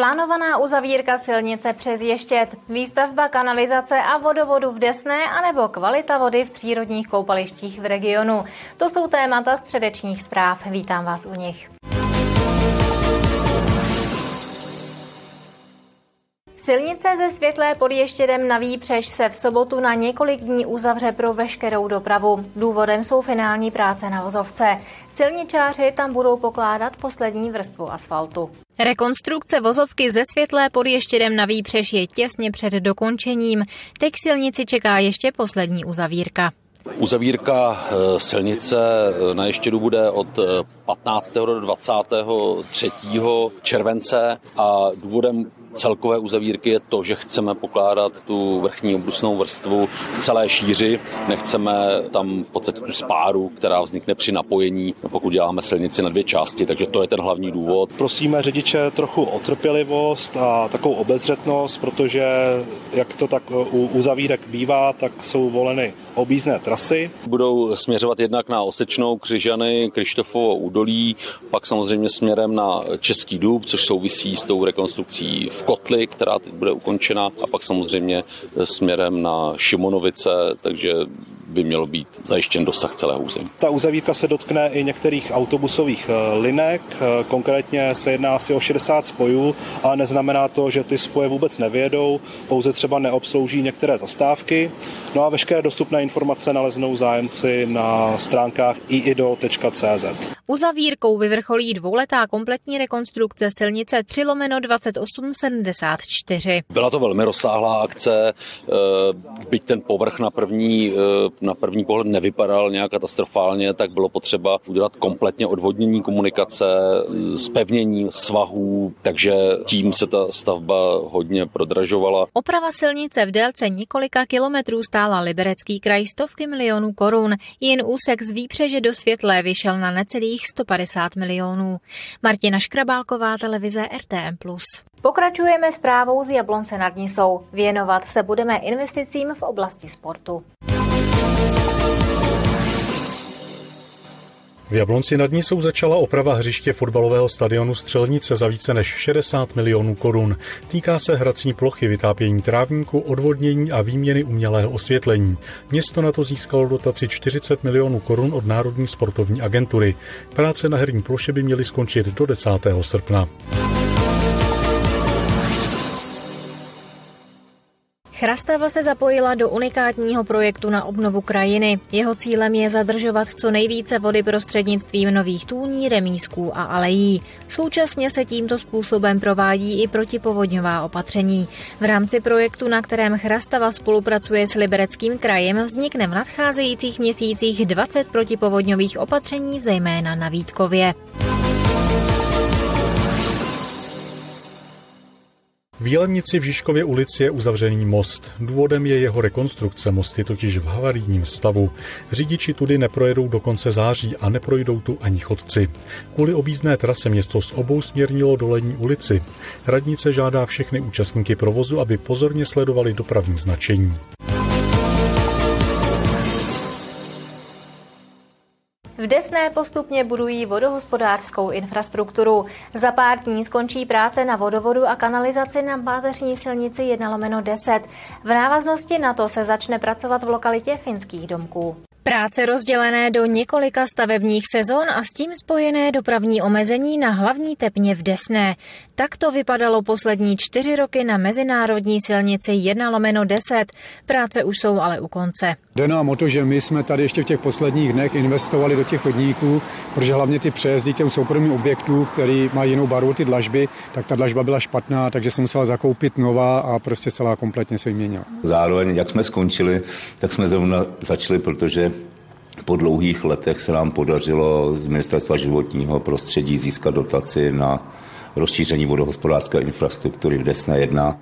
Plánovaná uzavírka silnice přes Ještět, výstavba kanalizace a vodovodu v Desné anebo kvalita vody v přírodních koupalištích v regionu. To jsou témata středečních zpráv. Vítám vás u nich. Silnice ze Světlé pod Ještědem na Výpřež se v sobotu na několik dní uzavře pro veškerou dopravu. Důvodem jsou finální práce na vozovce. Silničáři tam budou pokládat poslední vrstvu asfaltu. Rekonstrukce vozovky ze Světlé pod Ještědem na Výpřež je těsně před dokončením. Teď silnici čeká ještě poslední uzavírka. Uzavírka eh, silnice eh, na Ještědu bude od 15. Eh, do 23. července a důvodem celkové uzavírky je to, že chceme pokládat tu vrchní obrusnou vrstvu v celé šíři. Nechceme tam v podstatě tu spáru, která vznikne při napojení, pokud děláme silnici na dvě části, takže to je ten hlavní důvod. Prosíme řidiče trochu o trpělivost a takovou obezřetnost, protože jak to tak u uzavírek bývá, tak jsou voleny objízdné trasy. Budou směřovat jednak na Osečnou, Křižany, Krištofovo údolí, pak samozřejmě směrem na Český dub, což souvisí s tou rekonstrukcí v Kotli, která teď bude ukončena, a pak samozřejmě směrem na Šimonovice, takže by mělo být zajištěn dosah celého území. Ta uzavírka se dotkne i některých autobusových eh, linek, eh, konkrétně se jedná asi o 60 spojů, ale neznamená to, že ty spoje vůbec nevědou, pouze třeba neobslouží některé zastávky. No a veškeré dostupné informace naleznou zájemci na stránkách iido.cz. Uzavírkou vyvrcholí dvouletá kompletní rekonstrukce silnice 3 lomeno 2874. Byla to velmi rozsáhlá akce, eh, byť ten povrch na první na první pohled nevypadal nějak katastrofálně, tak bylo potřeba udělat kompletně odvodnění komunikace, spevnění svahů, takže tím se ta stavba hodně prodražovala. Oprava silnice v délce několika kilometrů stála Liberecký kraj stovky milionů korun. Jen úsek z Výpřeže do Světlé vyšel na necelých 150 milionů. Martina Škrabálková, televize RTM+. Pokračujeme zprávou z Jablonce nad Nisou. Věnovat se budeme investicím v oblasti sportu. V Jablonci nad Nisou začala oprava hřiště fotbalového stadionu Střelnice za více než 60 milionů korun. Týká se hrací plochy, vytápění trávníku, odvodnění a výměny umělého osvětlení. Město na to získalo dotaci 40 milionů korun od Národní sportovní agentury. Práce na herní ploše by měly skončit do 10. srpna. Chrastava se zapojila do unikátního projektu na obnovu krajiny. Jeho cílem je zadržovat co nejvíce vody prostřednictvím nových tůní, remísků a alejí. Současně se tímto způsobem provádí i protipovodňová opatření. V rámci projektu, na kterém Chrastava spolupracuje s Libereckým krajem, vznikne v nadcházejících měsících 20 protipovodňových opatření, zejména na Vítkově. V Jelenici v Žižkově ulici je uzavřený most. Důvodem je jeho rekonstrukce. Most je totiž v havarijním stavu. Řidiči tudy neprojedou do konce září a neprojdou tu ani chodci. Kvůli objízdné trase město s obou směrnilo dolení ulici. Radnice žádá všechny účastníky provozu, aby pozorně sledovali dopravní značení. Desné postupně budují vodohospodářskou infrastrukturu. Za pár dní skončí práce na vodovodu a kanalizaci na páteřní silnici 1 lomeno 10. V návaznosti na to se začne pracovat v lokalitě finských domků. Práce rozdělené do několika stavebních sezon a s tím spojené dopravní omezení na hlavní tepně v Desné. Tak to vypadalo poslední čtyři roky na mezinárodní silnici 1 lomeno 10. Práce už jsou ale u konce. Jde nám o to, že my jsme tady ještě v těch posledních dnech investovali do těch chodníků, protože hlavně ty přejezdy těm soukromým objektů, který mají jinou barvu, ty dlažby, tak ta dlažba byla špatná, takže jsem musela zakoupit nová a prostě celá kompletně se vyměnila. Zároveň, jak jsme skončili, tak jsme zrovna začali, protože po dlouhých letech se nám podařilo z Ministerstva životního prostředí získat dotaci na rozšíření vodohospodářské infrastruktury v Desné 1,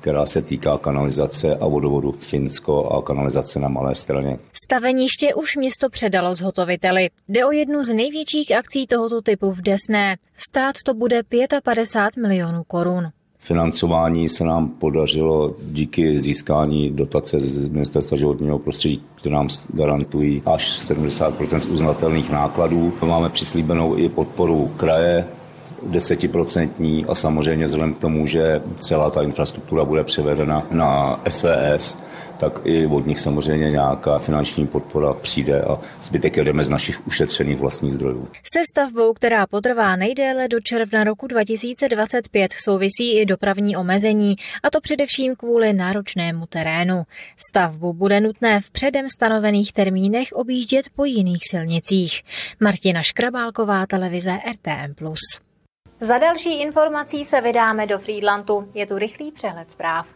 která se týká kanalizace a vodovodu Finsko a kanalizace na Malé straně. Staveniště už město předalo zhotoviteli. Jde o jednu z největších akcí tohoto typu v Desné. Stát to bude 55 milionů korun. Financování se nám podařilo díky získání dotace z Ministerstva životního prostředí, které nám garantují až 70% uznatelných nákladů. Máme přislíbenou i podporu kraje desetiprocentní a samozřejmě vzhledem k tomu, že celá ta infrastruktura bude převedena na SVS, tak i od nich samozřejmě nějaká finanční podpora přijde a zbytek jedeme z našich ušetřených vlastních zdrojů. Se stavbou, která potrvá nejdéle do června roku 2025, souvisí i dopravní omezení, a to především kvůli náročnému terénu. Stavbu bude nutné v předem stanovených termínech objíždět po jiných silnicích. Martina Škrabálková, televize RTM+. Za další informací se vydáme do Friedlandu. Je tu rychlý přehled zpráv.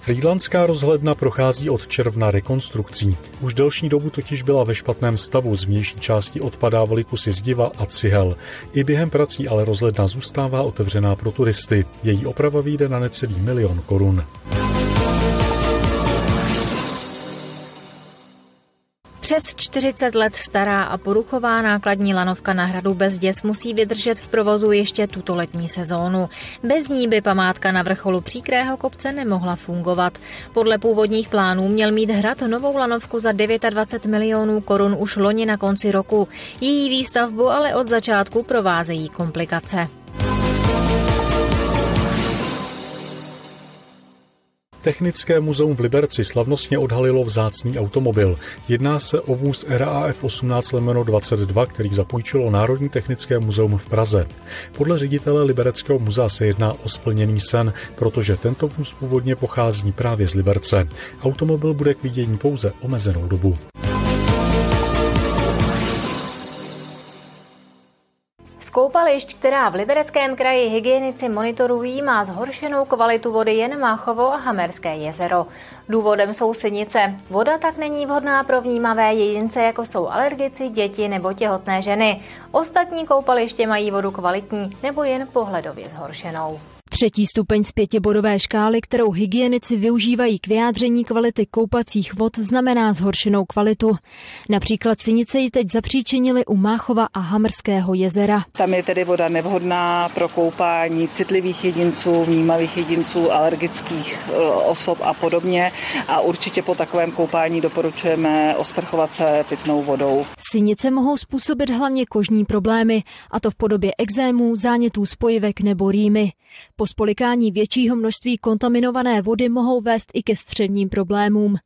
Frýdlandská rozhledna prochází od června rekonstrukcí. Už delší dobu totiž byla ve špatném stavu, z vnější části odpadávaly kusy zdiva a cihel. I během prací ale rozhledna zůstává otevřená pro turisty. Její oprava vyjde na necelý milion korun. Přes 40 let stará a poruchová nákladní lanovka na hradu Bezděs musí vydržet v provozu ještě tuto letní sezónu. Bez ní by památka na vrcholu příkrého kopce nemohla fungovat. Podle původních plánů měl mít hrad novou lanovku za 29 milionů korun už loni na konci roku. Její výstavbu ale od začátku provázejí komplikace. Technické muzeum v Liberci slavnostně odhalilo vzácný automobil. Jedná se o vůz RAF 18 22, který zapůjčilo Národní technické muzeum v Praze. Podle ředitele Libereckého muzea se jedná o splněný sen, protože tento vůz původně pochází právě z Liberce. Automobil bude k vidění pouze omezenou dobu. Z koupališť, která v Libereckém kraji hygienici monitorují, má zhoršenou kvalitu vody jen Máchovo a Hamerské jezero. Důvodem jsou sinice. Voda tak není vhodná pro vnímavé jedince, jako jsou alergici, děti nebo těhotné ženy. Ostatní koupaliště mají vodu kvalitní nebo jen pohledově zhoršenou. Třetí stupeň z pětibodové škály, kterou hygienici využívají k vyjádření kvality koupacích vod, znamená zhoršenou kvalitu. Například sinice ji teď zapříčinili u Máchova a Hamrského jezera. Tam je tedy voda nevhodná pro koupání citlivých jedinců, vnímavých jedinců, alergických e, osob a podobně. A určitě po takovém koupání doporučujeme osprchovat se pitnou vodou. Sinice mohou způsobit hlavně kožní problémy, a to v podobě exémů, zánětů spojivek nebo rýmy. Po spolikání většího množství kontaminované vody mohou vést i ke středním problémům.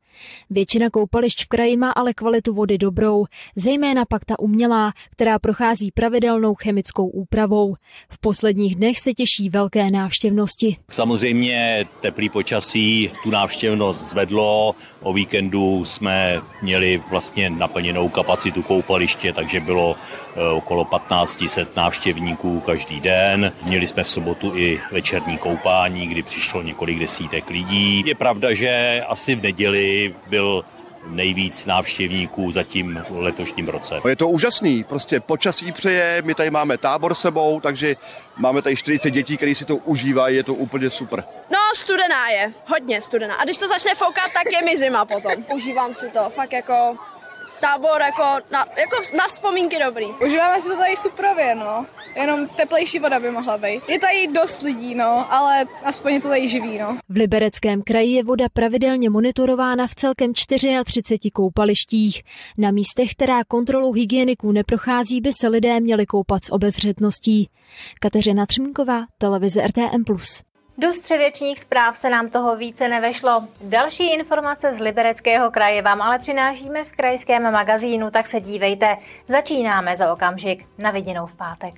Většina koupališť v kraji má ale kvalitu vody dobrou, zejména pak ta umělá, která prochází pravidelnou chemickou úpravou. V posledních dnech se těší velké návštěvnosti. Samozřejmě teplý počasí tu návštěvnost zvedlo. O víkendu jsme měli vlastně naplněnou kapacitu koupaliště, takže bylo eh, okolo 1500 návštěvníků každý den. Měli jsme v sobotu i večerní koupání, kdy přišlo několik desítek lidí. Je pravda, že asi v neděli byl nejvíc návštěvníků zatím v letošním roce. Je to úžasný, prostě počasí přeje, my tady máme tábor sebou, takže máme tady 40 dětí, které si to užívají, je to úplně super. No, studená je, hodně studená. A když to začne foukat, tak je mi zima potom. Užívám si to, fakt jako tábor jako na, jako na vzpomínky dobrý. Užíváme si to tady suprově, no. Jenom teplejší voda by mohla být. Je tady dost lidí, no, ale aspoň je to tady živý, no. V Libereckém kraji je voda pravidelně monitorována v celkem 34 koupalištích. Na místech, která kontrolou hygieniků neprochází, by se lidé měli koupat s obezřetností. Kateřina Třmínková, televize RTM+. Do středečních zpráv se nám toho více nevešlo. Další informace z Libereckého kraje vám ale přinášíme v krajském magazínu, tak se dívejte. Začínáme za okamžik. Na viděnou v pátek.